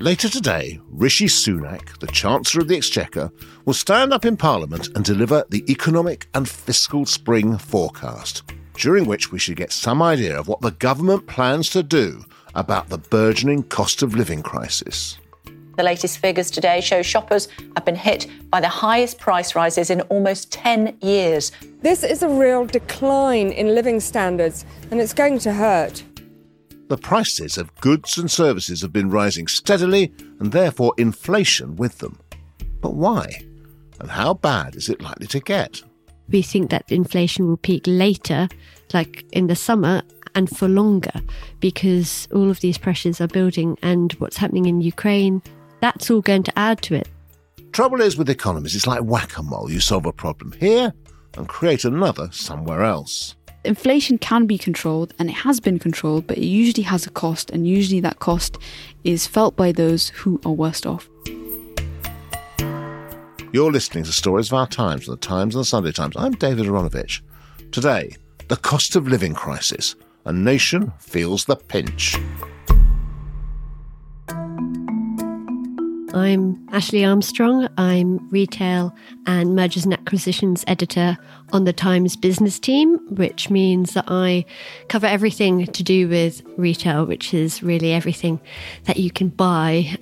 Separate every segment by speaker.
Speaker 1: Later today, Rishi Sunak, the Chancellor of the Exchequer, will stand up in Parliament and deliver the economic and fiscal spring forecast, during which we should get some idea of what the government plans to do about the burgeoning cost of living crisis.
Speaker 2: The latest figures today show shoppers have been hit by the highest price rises in almost 10 years.
Speaker 3: This is a real decline in living standards, and it's going to hurt.
Speaker 1: The prices of goods and services have been rising steadily, and therefore inflation with them. But why? And how bad is it likely to get?
Speaker 4: We think that inflation will peak later, like in the summer, and for longer, because all of these pressures are building, and what's happening in Ukraine, that's all going to add to it.
Speaker 1: Trouble is with economies, it's like whack a mole. You solve a problem here and create another somewhere else.
Speaker 5: Inflation can be controlled and it has been controlled, but it usually has a cost, and usually that cost is felt by those who are worst off.
Speaker 1: You're listening to Stories of Our Times from the Times and the Sunday Times. I'm David Aaronovitch. Today, the cost of living crisis. A nation feels the pinch.
Speaker 4: I'm Ashley Armstrong. I'm retail and mergers and acquisitions editor on the Times business team, which means that I cover everything to do with retail, which is really everything that you can buy.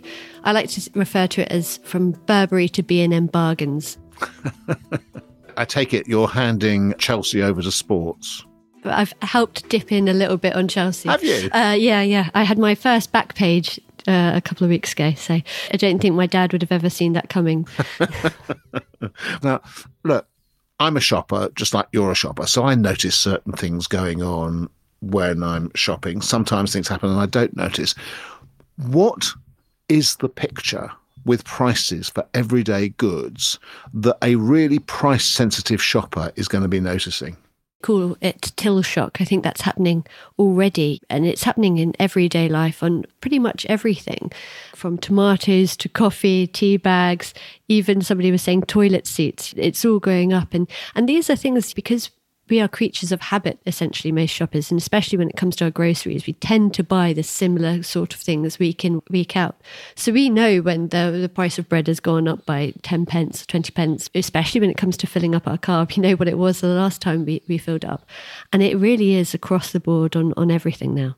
Speaker 4: I like to refer to it as from Burberry to B&M bargains.
Speaker 1: I take it you're handing Chelsea over to sports.
Speaker 4: I've helped dip in a little bit on Chelsea.
Speaker 1: Have you?
Speaker 4: Uh, yeah, yeah. I had my first back page uh, a couple of weeks ago, so I don't think my dad would have ever seen that coming.
Speaker 1: Now, look, I'm a shopper, just like you're a shopper, so I notice certain things going on when I'm shopping. Sometimes things happen and I don't notice. What is the picture with prices for everyday goods that a really price sensitive shopper is going to be noticing?
Speaker 4: Call it till shock. I think that's happening already, and it's happening in everyday life on pretty much everything from tomatoes to coffee, tea bags, even somebody was saying toilet seats. It's all going up. And, and these are things because we are creatures of habit, essentially, most shoppers, and especially when it comes to our groceries, we tend to buy the similar sort of things week in, week out. So we know when the, the price of bread has gone up by 10 pence, 20 pence, especially when it comes to filling up our car. We know what it was the last time we, we filled up. And it really is across the board on, on everything now.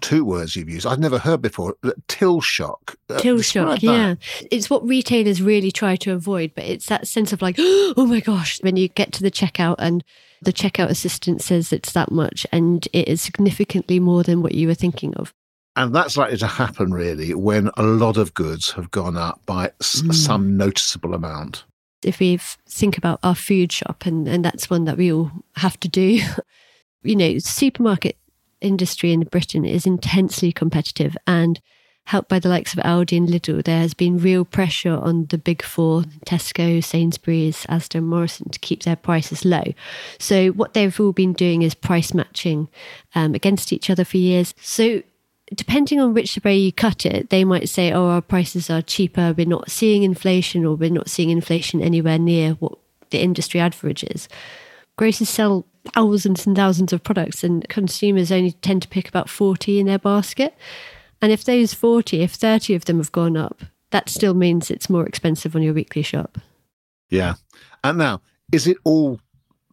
Speaker 1: Two words you've used I've never heard before. Till shock. Uh,
Speaker 4: Till shock,
Speaker 1: that.
Speaker 4: yeah. It's what retailers really try to avoid, but it's that sense of like, oh my gosh, when you get to the checkout and the checkout assistant says it's that much and it is significantly more than what you were thinking of.
Speaker 1: And that's likely to happen really when a lot of goods have gone up by s-
Speaker 4: Mm.
Speaker 1: some noticeable amount.
Speaker 4: If we think about our food shop, and, and that's one that we all have to do, you know, supermarket industry in Britain is intensely competitive and helped by the likes of Aldi and Lidl, there has been real pressure on the big four, Tesco, Sainsbury's, Asda and Morrison, to keep their prices low. So what they've all been doing is price matching um, against each other for years. So depending on which way you cut it, they might say, oh, our prices are cheaper, we're not seeing inflation, or we're not seeing inflation anywhere near what the industry average is. Grocers sell thousands and thousands of products, and consumers only tend to pick about 40 in their basket. And if those 40, if 30 of them have gone up, that still means it's more expensive on your weekly shop.
Speaker 1: Yeah. And now, is it all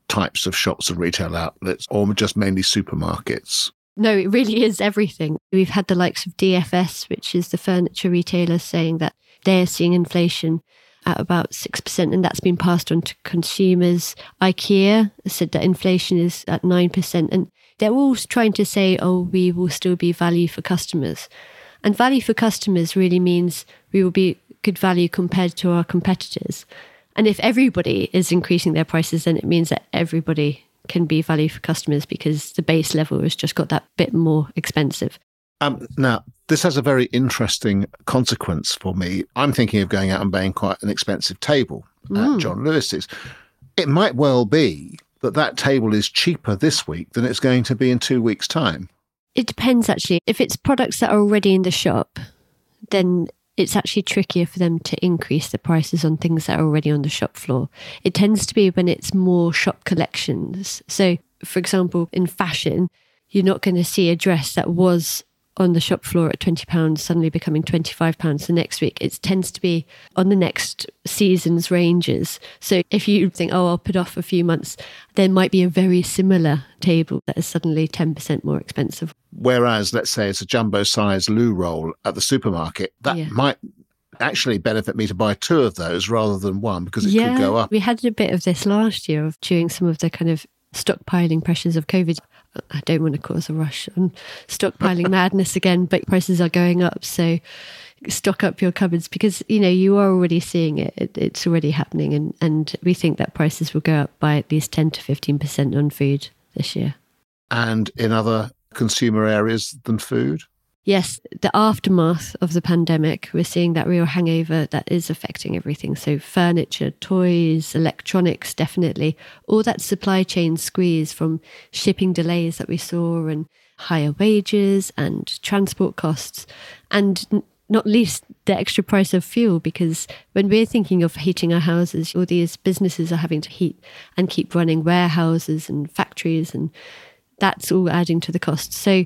Speaker 1: types of shops and retail outlets or just mainly supermarkets?
Speaker 4: No, it really is everything. We've had the likes of DFS, which is the furniture retailer, saying that they're seeing inflation at about 6%, and that's been passed on to consumers. IKEA said that inflation is at 9%, and they're all trying to say, oh, we will still be value for customers. And value for customers really means we will be good value compared to our competitors. And if everybody is increasing their prices, then it means that everybody can be value for customers because the base level has just got that bit more expensive.
Speaker 1: Um, now, this has a very interesting consequence for me. I'm thinking of going out and buying quite an expensive table
Speaker 4: Mm.
Speaker 1: at John Lewis's. It might well be that that table is cheaper this week than it's going to be in two weeks' time.
Speaker 4: It depends actually. If it's products that are already in the shop, then it's actually trickier for them to increase the prices on things that are already on the shop floor. It tends to be when it's more shop collections. So, for example, in fashion, you're not going to see a dress that was on the shop floor at £20 suddenly becoming £25 the next week. It tends to be on the next season's ranges. So if you think, oh, I'll put off a few months, there might be a very similar table that is suddenly 10% more expensive.
Speaker 1: Whereas, let's say it's a jumbo size loo roll at the supermarket, that
Speaker 4: Yeah.
Speaker 1: might actually benefit me to buy two of those rather than one because it could go up.
Speaker 4: We had a bit of this last year of during some of the kind of stockpiling pressures of COVID. I don't want to cause a rush on stockpiling madness again, but prices are going up. So stock up your cupboards because you know you are already seeing it. it it's already happening, and and we think that prices will go up by at least ten to fifteen percent on food this year.
Speaker 1: And in other consumer areas than food.
Speaker 4: Yes, the aftermath of the pandemic, we're seeing that real hangover that is affecting everything. So, furniture, toys, electronics, definitely. All that supply chain squeeze from shipping delays that we saw, and higher wages and transport costs, and not least the extra price of fuel. Because when we're thinking of heating our houses, all these businesses are having to heat and keep running warehouses and factories, and that's all adding to the cost. So,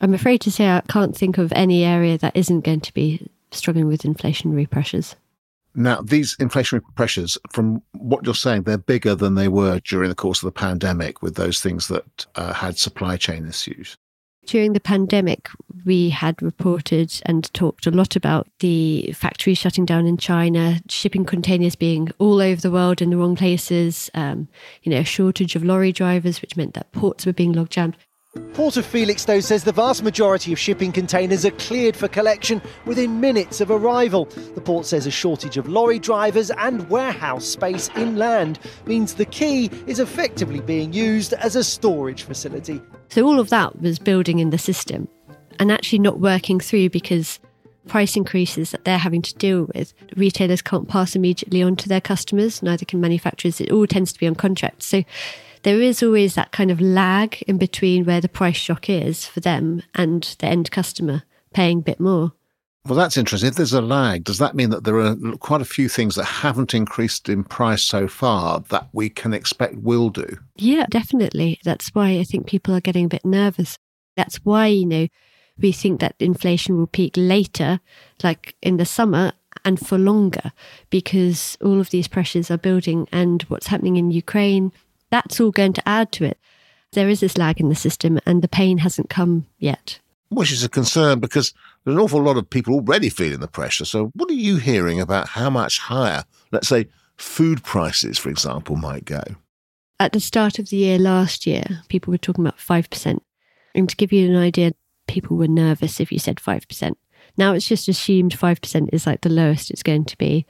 Speaker 4: I'm afraid to say I can't think of any area that isn't going to be struggling with inflationary pressures.
Speaker 1: Now, these inflationary pressures, from what you're saying, they're bigger than they were during the course of the pandemic with those things that uh, had supply chain issues.
Speaker 4: During the pandemic, we had reported and talked a lot about the factories shutting down in China, shipping containers being all over the world in the wrong places, um, you know, a shortage of lorry drivers, which meant that ports were being logged down.
Speaker 6: Port of Felixstowe says the vast majority of shipping containers are cleared for collection within minutes of arrival. The port says a shortage of lorry drivers and warehouse space inland means the quay is effectively being used as a storage facility.
Speaker 4: So all of that was building in the system and actually not working through because price increases that they're having to deal with, retailers can't pass immediately on to their customers, neither can manufacturers. It all tends to be on contract. So there is always that kind of lag in between where the price shock is for them and the end customer paying a bit more.
Speaker 1: Well, that's interesting. If there's a lag, does that mean that there are quite a few things that haven't increased in price so far that we can expect will do?
Speaker 4: Yeah, definitely. That's why I think people are getting a bit nervous. That's why, you know, we think that inflation will peak later, like in the summer and for longer, because all of these pressures are building and what's happening in Ukraine, that's all going to add to it. There is this lag in the system and the pain hasn't come yet.
Speaker 1: Which is a concern because there's an awful lot of people already feeling the pressure. So, what are you hearing about how much higher, let's say, food prices, for example, might go?
Speaker 4: At the start of the year last year, people were talking about 5%. And to give you an idea, people were nervous if you said 5%. Now it's just assumed 5% is like the lowest it's going to be.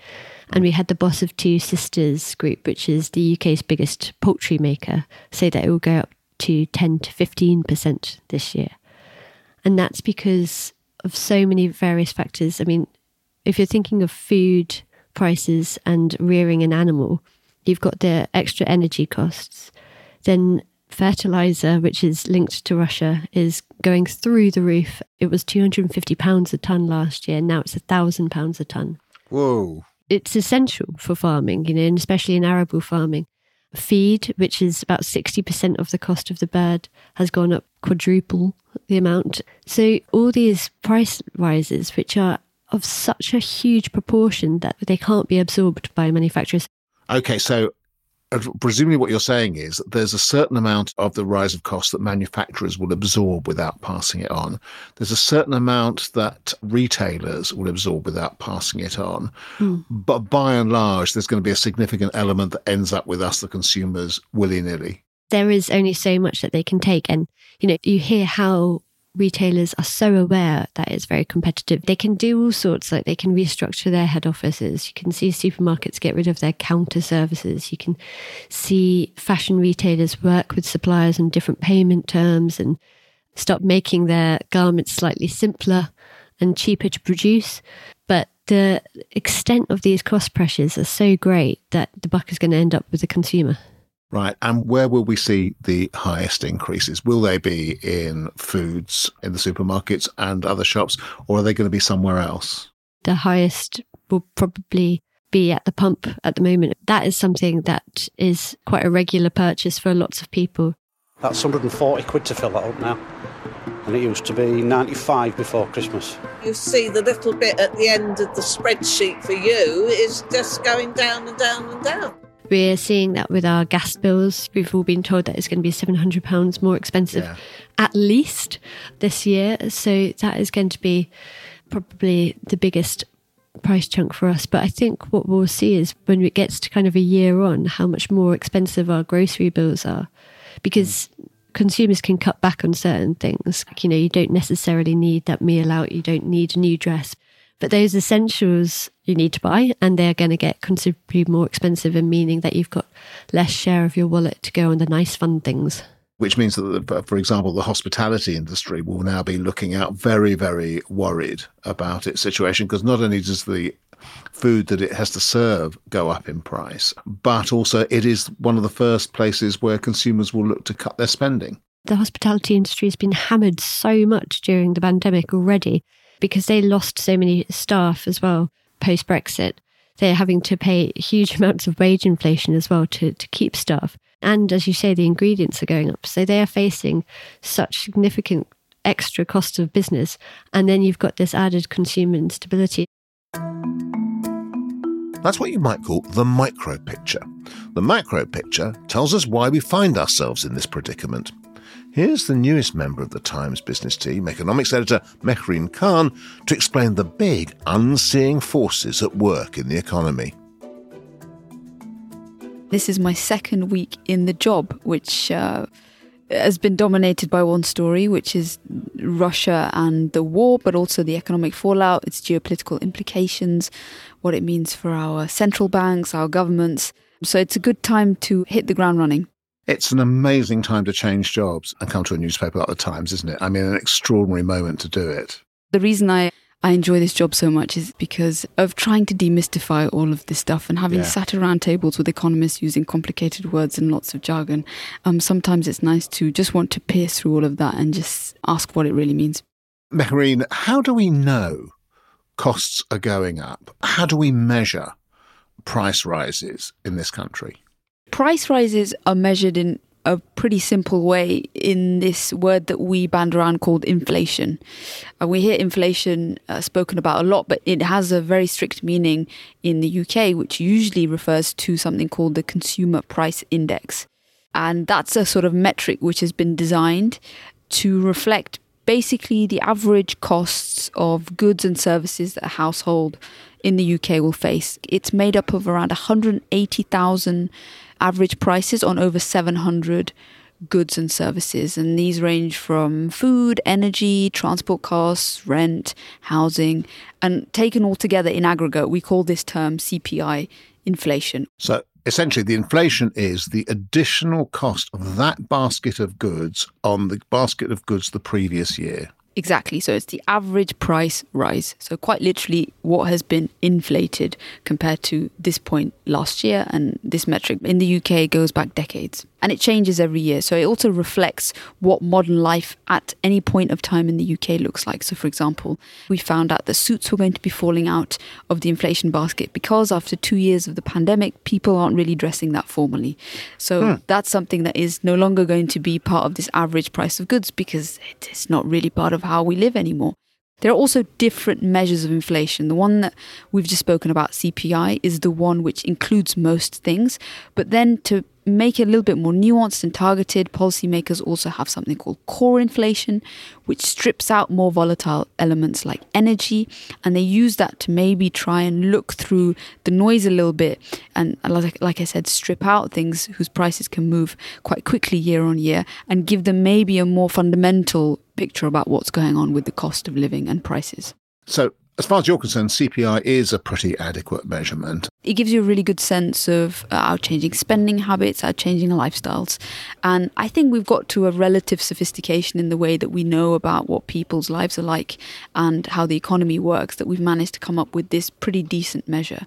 Speaker 4: And we had the Boss of Two Sisters group, which is the UK's biggest poultry maker, say that it will go up to 10 to 15% this year. And that's because of so many various factors. I mean, if you're thinking of food prices and rearing an animal, you've got the extra energy costs. Then fertilizer, which is linked to Russia, is going through the roof. It was £250 a tonne last year. Now it's £1,000 a tonne.
Speaker 1: Whoa.
Speaker 4: It's essential for farming, you know, and especially in arable farming. Feed, which is about 60% of the cost of the bird, has gone up quadruple the amount. So all these price rises, which are of such a huge proportion that they can't be absorbed by manufacturers.
Speaker 1: Okay, so presumably what you're saying is that there's a certain amount of the rise of cost that manufacturers will absorb without passing it on. There's a certain amount that retailers will absorb without passing it on.
Speaker 4: Mm.
Speaker 1: But by and large, there's going to be a significant element that ends up with us, the consumers, willy nilly.
Speaker 4: There is only so much that they can take. And, you know, you hear how retailers are so aware that it's very competitive. They can do all sorts, like they can restructure their head offices. You can see supermarkets get rid of their counter services. You can see fashion retailers work with suppliers on different payment terms and stop making their garments slightly simpler and cheaper to produce. But the extent of these cost pressures are so great that the buck is going to end up with the consumer.
Speaker 1: Right. And where will we see the highest increases? Will they be in foods in the supermarkets and other shops, or are they going to be somewhere else?
Speaker 4: The highest will probably be at the pump at the moment. That is something that is quite a regular purchase for lots of people.
Speaker 7: That's 140 quid to fill that up now. And it used to be 95 before Christmas.
Speaker 8: You see the little bit at the end of the spreadsheet for you is just going down and down and down.
Speaker 4: We're seeing that with our gas bills. We've all been told that it's going to be £700 more expensive
Speaker 1: Yeah.
Speaker 4: at least this year. So that is going to be probably the biggest price chunk for us. But I think what we'll see is when it gets to kind of a year on, how much more expensive our grocery bills are. Because consumers can cut back on certain things. You know, you don't necessarily need that meal out, you don't need a new dress. But those essentials you need to buy, and they're going to get considerably more expensive, and meaning that you've got less share of your wallet to go on the nice fun things.
Speaker 1: Which means that, for example, the hospitality industry will now be looking out very, very worried about its situation because not only does the food that it has to serve go up in price, but also it is one of the first places where consumers will look to cut their spending.
Speaker 4: The hospitality industry has been hammered so much during the pandemic already because they lost so many staff as well post Brexit. They're having to pay huge amounts of wage inflation as well to, to keep staff. And as you say, the ingredients are going up. So they are facing such significant extra cost of business. And then you've got this added consumer instability.
Speaker 9: That's what you might call the micro picture. The macro picture tells us why we find ourselves in this predicament. Here's the newest member of the Times business team, economics editor Mehreen Khan, to explain the big unseeing forces at work in the economy.
Speaker 5: This is my second week in the job, which uh, has been dominated by one story, which is Russia and the war, but also the economic fallout, its geopolitical implications, what it means for our central banks, our governments. So it's a good time to hit the ground running.
Speaker 1: It's an amazing time to change jobs and come to a newspaper like the Times, isn't it? I mean, an extraordinary moment to do it.
Speaker 5: The reason I, I enjoy this job so much is because of trying to demystify all of this stuff and having
Speaker 1: Yeah.
Speaker 5: sat around tables with economists using complicated words and lots of jargon. Um, sometimes it's nice to just want to pierce through all of that and just ask what it really means.
Speaker 1: Mehreen, how do we know costs are going up? How do we measure price rises in this country?
Speaker 5: Price rises are measured in a pretty simple way in this word that we band around called inflation. And we hear inflation uh, spoken about a lot, but it has a very strict meaning in the UK, which usually refers to something called the Consumer Price Index. And that's a sort of metric which has been designed to reflect basically the average costs of goods and services that a household in the UK will face. It's made up of around 180,000 average prices on over 700 goods and services. And these range from food, energy, transport costs, rent, housing. And taken all together in aggregate, we call this term CPI inflation.
Speaker 1: So essentially, the inflation is the additional cost of that basket of goods on the basket of goods the previous year.
Speaker 5: Exactly. So it's the average price rise. So quite literally what has been inflated compared to this point last year and this metric in the UK goes back decades. And it changes every year. So it also reflects what modern life at any point of time in the UK looks like. So for example, we found out that suits were going to be falling out of the inflation basket because after 2 years of the pandemic people aren't really dressing that formally. So
Speaker 1: Hmm.
Speaker 5: that's something that is no longer going to be part of this average price of goods because it is not really part of how we live anymore. There are also different measures of inflation. The one that we've just spoken about, CPI, is the one which includes most things. But then to make it a little bit more nuanced and targeted, policymakers also have something called core inflation, which strips out more volatile elements like energy. And they use that to maybe try and look through the noise a little bit. And like, like I said, strip out things whose prices can move quite quickly year on year and give them maybe a more fundamental picture about what's going on with the cost of living and prices.
Speaker 1: So, as far as you're concerned, CPI is a pretty adequate measurement.
Speaker 5: It gives you a really good sense of uh, our changing spending habits, our changing lifestyles. And I think we've got to a relative sophistication in the way that we know about what people's lives are like and how the economy works that we've managed to come up with this pretty decent measure.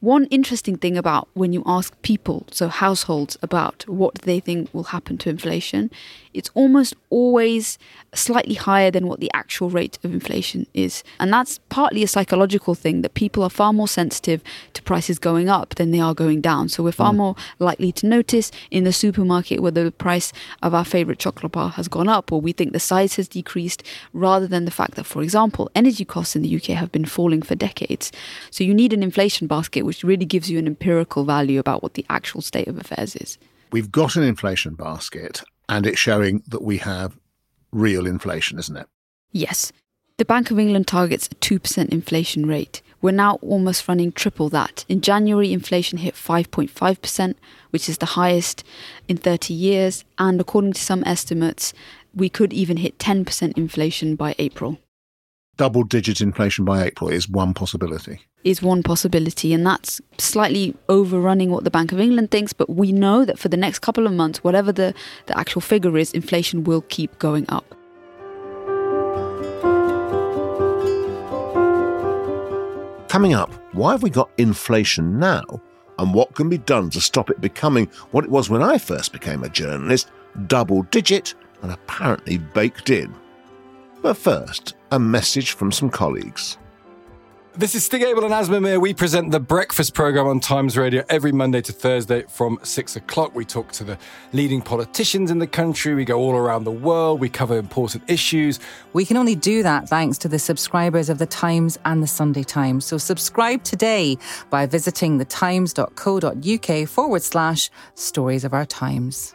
Speaker 5: One interesting thing about when you ask people, so households, about what they think will happen to inflation, it's almost always slightly higher than what the actual rate of inflation is. And that's partly a psychological thing that people are far more sensitive to prices going up than they are going down. So we're far mm. more likely to notice in the supermarket whether the price of our favorite chocolate bar has gone up or we think the size has decreased rather than the fact that, for example, energy costs in the UK have been falling for decades. So you need an inflation basket which really gives you an empirical value about what the actual state of affairs is.
Speaker 1: We've got an inflation basket and it's showing that we have real inflation, isn't it?
Speaker 5: Yes. The Bank of England targets a 2% inflation rate. We're now almost running triple that. In January, inflation hit 5.5%, which is the highest in 30 years. And according to some estimates, we could even hit 10% inflation by April.
Speaker 1: Double digit inflation by April is one possibility.
Speaker 5: Is one possibility, and that's slightly overrunning what the Bank of England thinks. But we know that for the next couple of months, whatever the, the actual figure is, inflation will keep going up.
Speaker 9: Coming up, why have we got inflation now? And what can be done to stop it becoming what it was when I first became a journalist double digit and apparently baked in? But first, a message from some colleagues.
Speaker 10: This is Stig Abell and Aasmah We present the breakfast program on Times Radio every Monday to Thursday from six o'clock. We talk to the leading politicians in the country. We go all around the world. We cover important issues.
Speaker 11: We can only do that thanks to the subscribers of the Times and the Sunday Times. So subscribe today by visiting thetimes.co.uk forward slash stories of our times.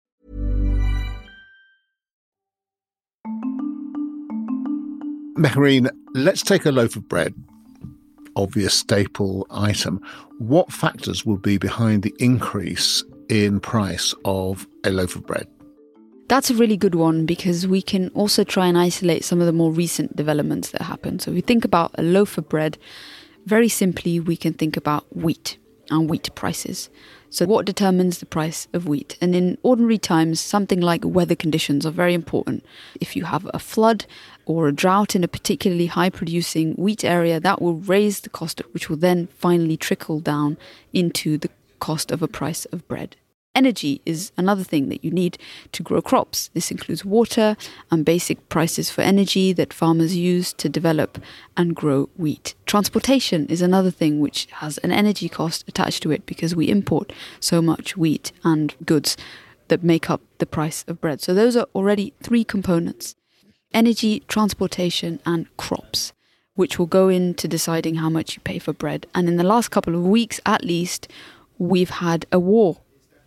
Speaker 1: Mehreen, let's take a loaf of bread, obvious staple item. What factors will be behind the increase in price of a loaf of bread?
Speaker 5: That's a really good one because we can also try and isolate some of the more recent developments that happen. So, if we think about a loaf of bread, very simply, we can think about wheat and wheat prices. So, what determines the price of wheat? And in ordinary times, something like weather conditions are very important. If you have a flood or a drought in a particularly high producing wheat area, that will raise the cost, which will then finally trickle down into the cost of a price of bread. Energy is another thing that you need to grow crops. This includes water and basic prices for energy that farmers use to develop and grow wheat. Transportation is another thing which has an energy cost attached to it because we import so much wheat and goods that make up the price of bread. So those are already three components energy, transportation, and crops, which will go into deciding how much you pay for bread. And in the last couple of weeks, at least, we've had a war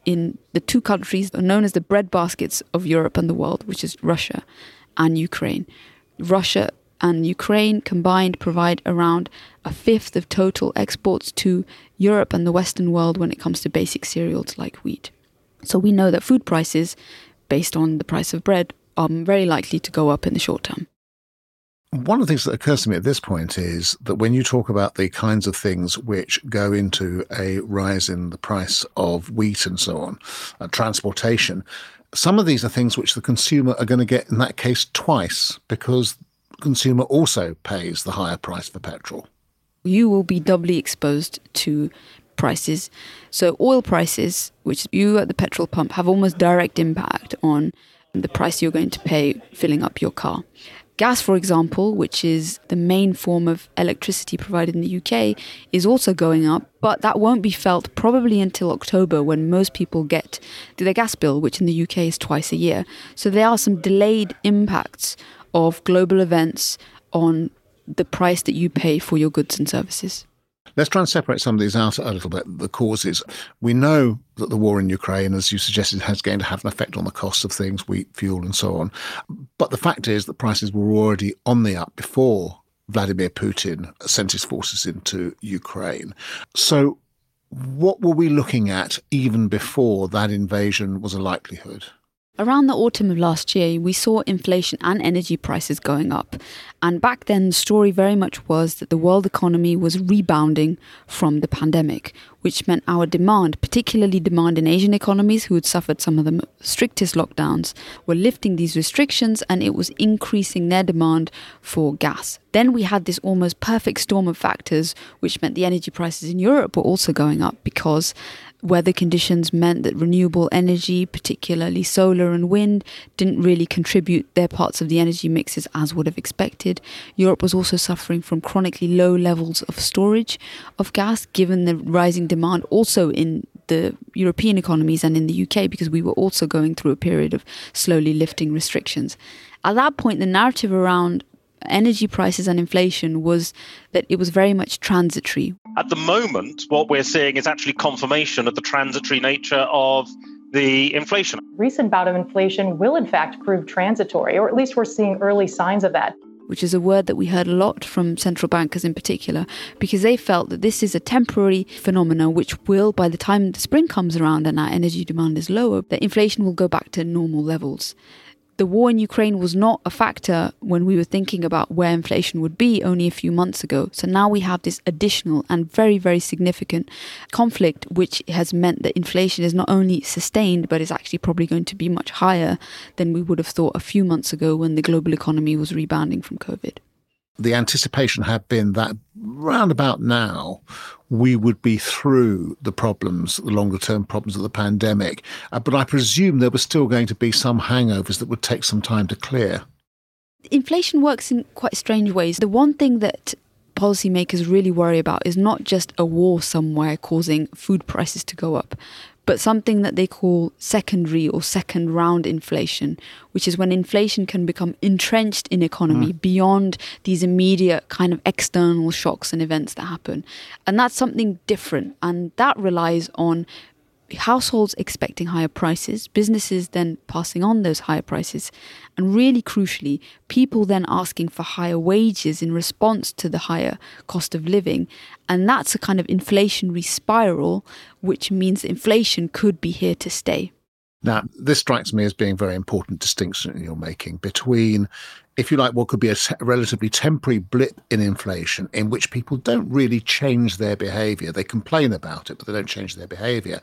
Speaker 5: in the two countries known as the breadbaskets of Europe and the world, which is Russia and Ukraine. Russia and Ukraine combined provide around a fifth of total exports to Europe and the Western world when it comes to basic cereals like wheat. So we know that food prices, based on the price of bread, are very likely to go up in the short term.
Speaker 1: One of the things that occurs to me at this point is that when you talk about the kinds of things which go into a rise in the price of wheat and so on, uh, transportation, some of these are things which the consumer are going to get in that case twice because the consumer also pays the higher price for petrol.
Speaker 5: You will be doubly exposed to prices. So oil prices, which you at the petrol pump have almost direct impact on the price you're going to pay filling up your car. Gas, for example, which is the main form of electricity provided in the UK, is also going up, but that won't be felt probably until October when most people get their gas bill, which in the UK is twice a year. So there are some delayed impacts of global events on the price that you pay for your goods and services.
Speaker 1: Let's try and separate some of these out a little bit. The causes. We know that the war in Ukraine, as you suggested, has going to have an effect on the cost of things, wheat, fuel, and so on. But the fact is that prices were already on the up before Vladimir Putin sent his forces into Ukraine. So, what were we looking at even before that invasion was a likelihood?
Speaker 5: Around the autumn of last year, we saw inflation and energy prices going up. And back then, the story very much was that the world economy was rebounding from the pandemic, which meant our demand, particularly demand in Asian economies who had suffered some of the strictest lockdowns, were lifting these restrictions and it was increasing their demand for gas. Then we had this almost perfect storm of factors, which meant the energy prices in Europe were also going up because weather conditions meant that renewable energy, particularly solar and wind, didn't really contribute their parts of the energy mixes as would have expected. Europe was also suffering from chronically low levels of storage of gas, given the rising demand also in the European economies and in the UK, because we were also going through a period of slowly lifting restrictions. At that point, the narrative around energy prices and inflation was that it was very much transitory.
Speaker 12: At the moment, what we're seeing is actually confirmation of the transitory nature of the inflation.
Speaker 13: Recent bout of inflation will, in fact, prove transitory, or at least we're seeing early signs of that
Speaker 5: which is a word that we heard a lot from central bankers in particular, because they felt that this is a temporary phenomenon which will, by the time the spring comes around and our energy demand is lower, that inflation will go back to normal levels the war in Ukraine was not a factor when we were thinking about where inflation would be only a few months ago. So now we have this additional and very, very significant conflict, which has meant that inflation is not only sustained, but is actually probably going to be much higher than we would have thought a few months ago when the global economy was rebounding from COVID
Speaker 1: the anticipation had been that round about now we would be through the problems, the longer term problems of the pandemic. Uh, but I presume there were still going to be some hangovers that would take some time to clear.
Speaker 5: Inflation works in quite strange ways. The one thing that policymakers really worry about is not just a war somewhere causing food prices to go up, but something that they call secondary or second round inflation, which is when inflation can become entrenched in economy mm. beyond these immediate kind of external shocks and events that happen. And that's something different. And that relies on households expecting higher prices, businesses then passing on those higher prices, and really crucially, people then asking for higher wages in response to the higher cost of living. And that's a kind of inflationary spiral, which means inflation could be here to stay.
Speaker 1: Now, this strikes me as being a very important distinction you're making between, if you like, what could be a relatively temporary blip in inflation in which people don't really change their behavior. They complain about it, but they don't change their behavior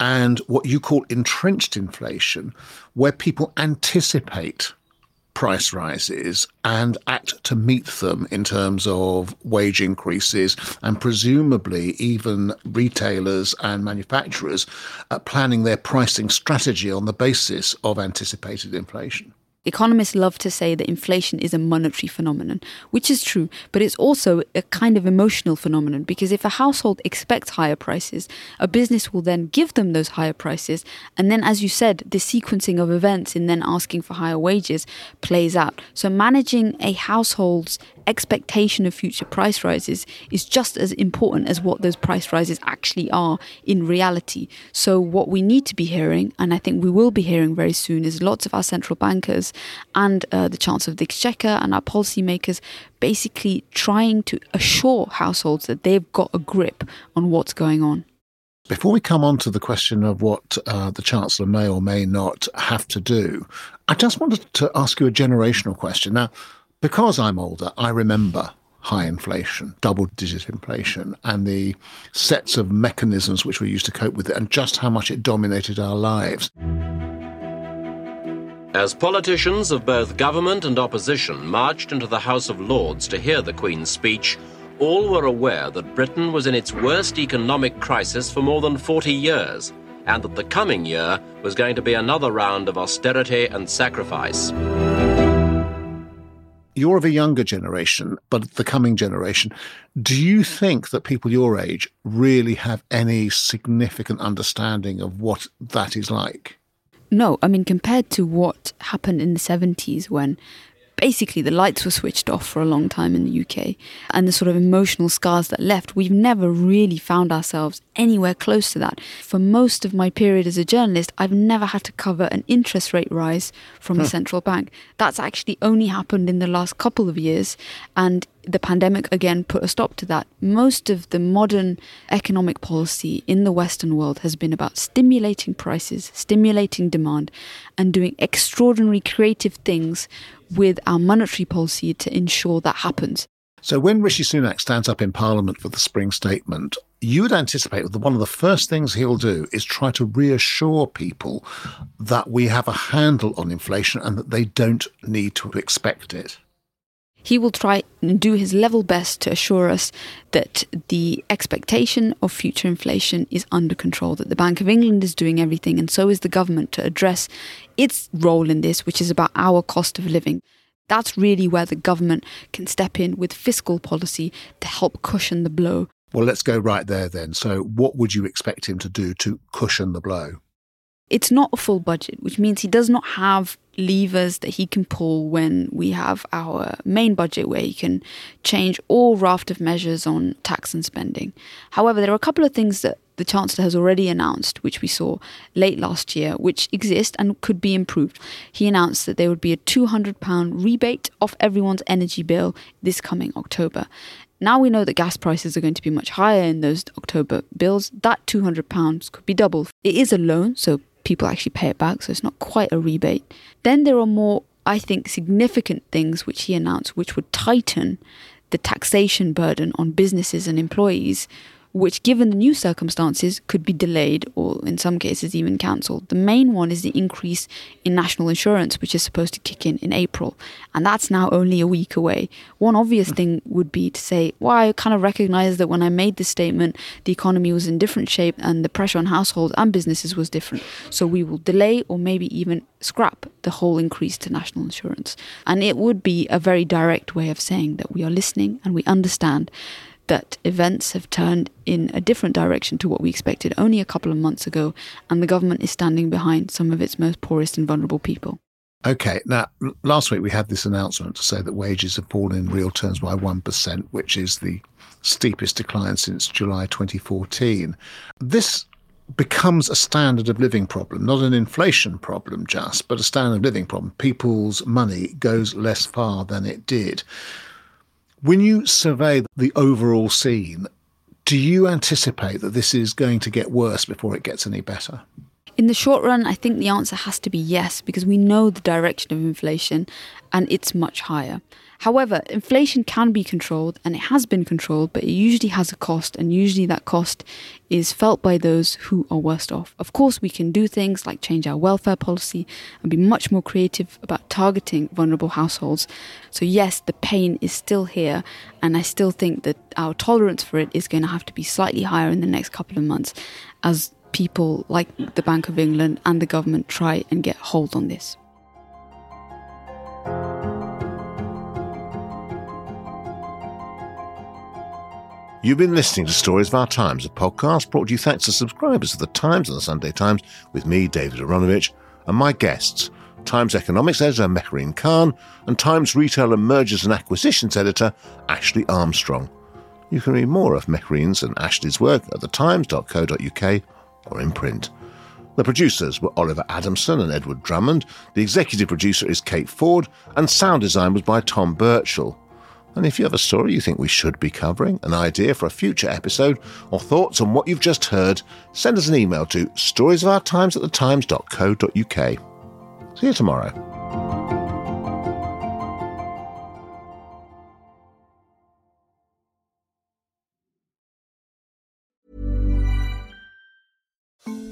Speaker 1: and what you call entrenched inflation, where people anticipate price rises and act to meet them in terms of wage increases and presumably even retailers and manufacturers uh, planning their pricing strategy on the basis of anticipated inflation.
Speaker 5: Economists love to say that inflation is a monetary phenomenon, which is true, but it's also a kind of emotional phenomenon because if a household expects higher prices, a business will then give them those higher prices. And then, as you said, the sequencing of events in then asking for higher wages plays out. So, managing a household's expectation of future price rises is just as important as what those price rises actually are in reality. So, what we need to be hearing, and I think we will be hearing very soon, is lots of our central bankers and uh, the Chancellor of the Exchequer and our policymakers basically trying to assure households that they've got a grip on what's going on.
Speaker 1: Before we come on to the question of what uh, the Chancellor may or may not have to do, I just wanted to ask you a generational question. Now, because I'm older, I remember high inflation, double digit inflation, and the sets of mechanisms which we used to cope with it, and just how much it dominated our lives.
Speaker 14: As politicians of both government and opposition marched into the House of Lords to hear the Queen's speech, all were aware that Britain was in its worst economic crisis for more than 40 years, and that the coming year was going to be another round of austerity and sacrifice
Speaker 1: you're of a younger generation, but the coming generation. Do you think that people your age really have any significant understanding of what that is like?
Speaker 5: No, I mean, compared to what happened in the 70s when basically the lights were switched off for a long time in the UK and the sort of emotional scars that left, we've never really found ourselves anywhere close to that. For most of my period as a journalist, I've never had to cover an interest rate rise from huh. Hmm. the central bank. That's actually only happened in the last couple of years and the pandemic again put a stop to that. Most of the modern economic policy in the Western world has been about stimulating prices, stimulating demand, and doing extraordinary creative things with our monetary policy to ensure that happens.
Speaker 1: So when Rishi Sunak stands up in Parliament for the spring statement, you would anticipate that one of the first things he'll do is try to reassure people that we have a handle on inflation and that they don't need to expect it.
Speaker 5: He will try and do his level best to assure us that the expectation of future inflation is under control, that the Bank of England is doing everything, and so is the government to address its role in this, which is about our cost of living. That's really where the government can step in with fiscal policy to help cushion the blow.
Speaker 1: Well, let's go right there then. So, what would you expect him to do to cushion the blow?
Speaker 5: It's not a full budget, which means he does not have levers that he can pull when we have our main budget where he can change all raft of measures on tax and spending. However, there are a couple of things that the Chancellor has already announced, which we saw late last year, which exist and could be improved. He announced that there would be a £200 rebate off everyone's energy bill this coming October. Now we know that gas prices are going to be much higher in those October bills. That £200 could be doubled. It is a loan, so people actually pay it back, so it's not quite a rebate. Then there are more, I think, significant things which he announced which would tighten the taxation burden on businesses and employees, which, given the new circumstances, could be delayed or, in some cases, even cancelled. The main one is the increase in national insurance, which is supposed to kick in in April, and that's now only a week away. One obvious hmm. thing would be to say, well, I kind of recognize that when I made this statement, the economy was in different shape and the pressure on households and businesses was different. So we will delay or maybe even scrap the whole increase to national insurance. And it would be a very direct way of saying that we are listening and we understand that events have turned in a different direction to what we expected only a couple of months ago, and the government is standing behind some of its most poorest and vulnerable people.
Speaker 1: Okay, now last week we had this announcement to say that wages have fallen in real terms by 1%, which is the steepest decline since July 2014. This becomes a standard of living problem, not an inflation problem just, but a standard of living problem. People's money goes less far than it did. When you survey the overall scene, do you anticipate that this is going to get worse before it gets any better?
Speaker 5: In the short run, I think the answer has to be yes, because we know the direction of inflation and it's much higher. However, inflation can be controlled and it has been controlled, but it usually has a cost, and usually that cost is felt by those who are worst off. Of course, we can do things like change our welfare policy and be much more creative about targeting vulnerable households. So, yes, the pain is still here, and I still think that our tolerance for it is going to have to be slightly higher in the next couple of months as people like the Bank of England and the government try and get hold on this.
Speaker 9: You've been listening to Stories of Our Times, a podcast brought to you thanks to subscribers of the Times and the Sunday Times, with me, David Aaronovitch, and my guests, Times economics editor Mehreen Khan and Times retail and mergers and acquisitions editor Ashley Armstrong. You can read more of Mehreen's and Ashley's work at thetimes.co.uk or in print. The producers were Oliver Adamson and Edward Drummond, the executive producer is Kate Ford, and sound design was by Tom Birchall. And if you have a story you think we should be covering, an idea for a future episode, or thoughts on what you've just heard, send us an email to storiesofourtimes at thetimes.co.uk. See you tomorrow.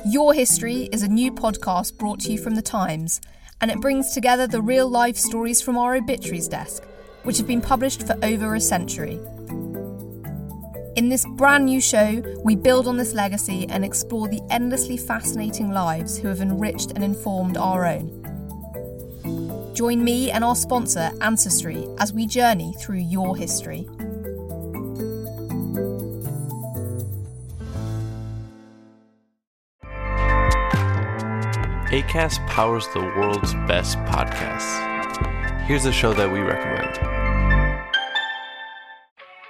Speaker 15: Your History is a new podcast brought to you from The Times, and it brings together the real life stories from our obituaries desk which have been published for over a century. In this brand new show, we build on this legacy and explore the endlessly fascinating lives who have enriched and informed our own. Join me and our sponsor, Ancestry, as we journey through your history.
Speaker 16: ACAST powers the world's best podcasts. Here's a show that we recommend.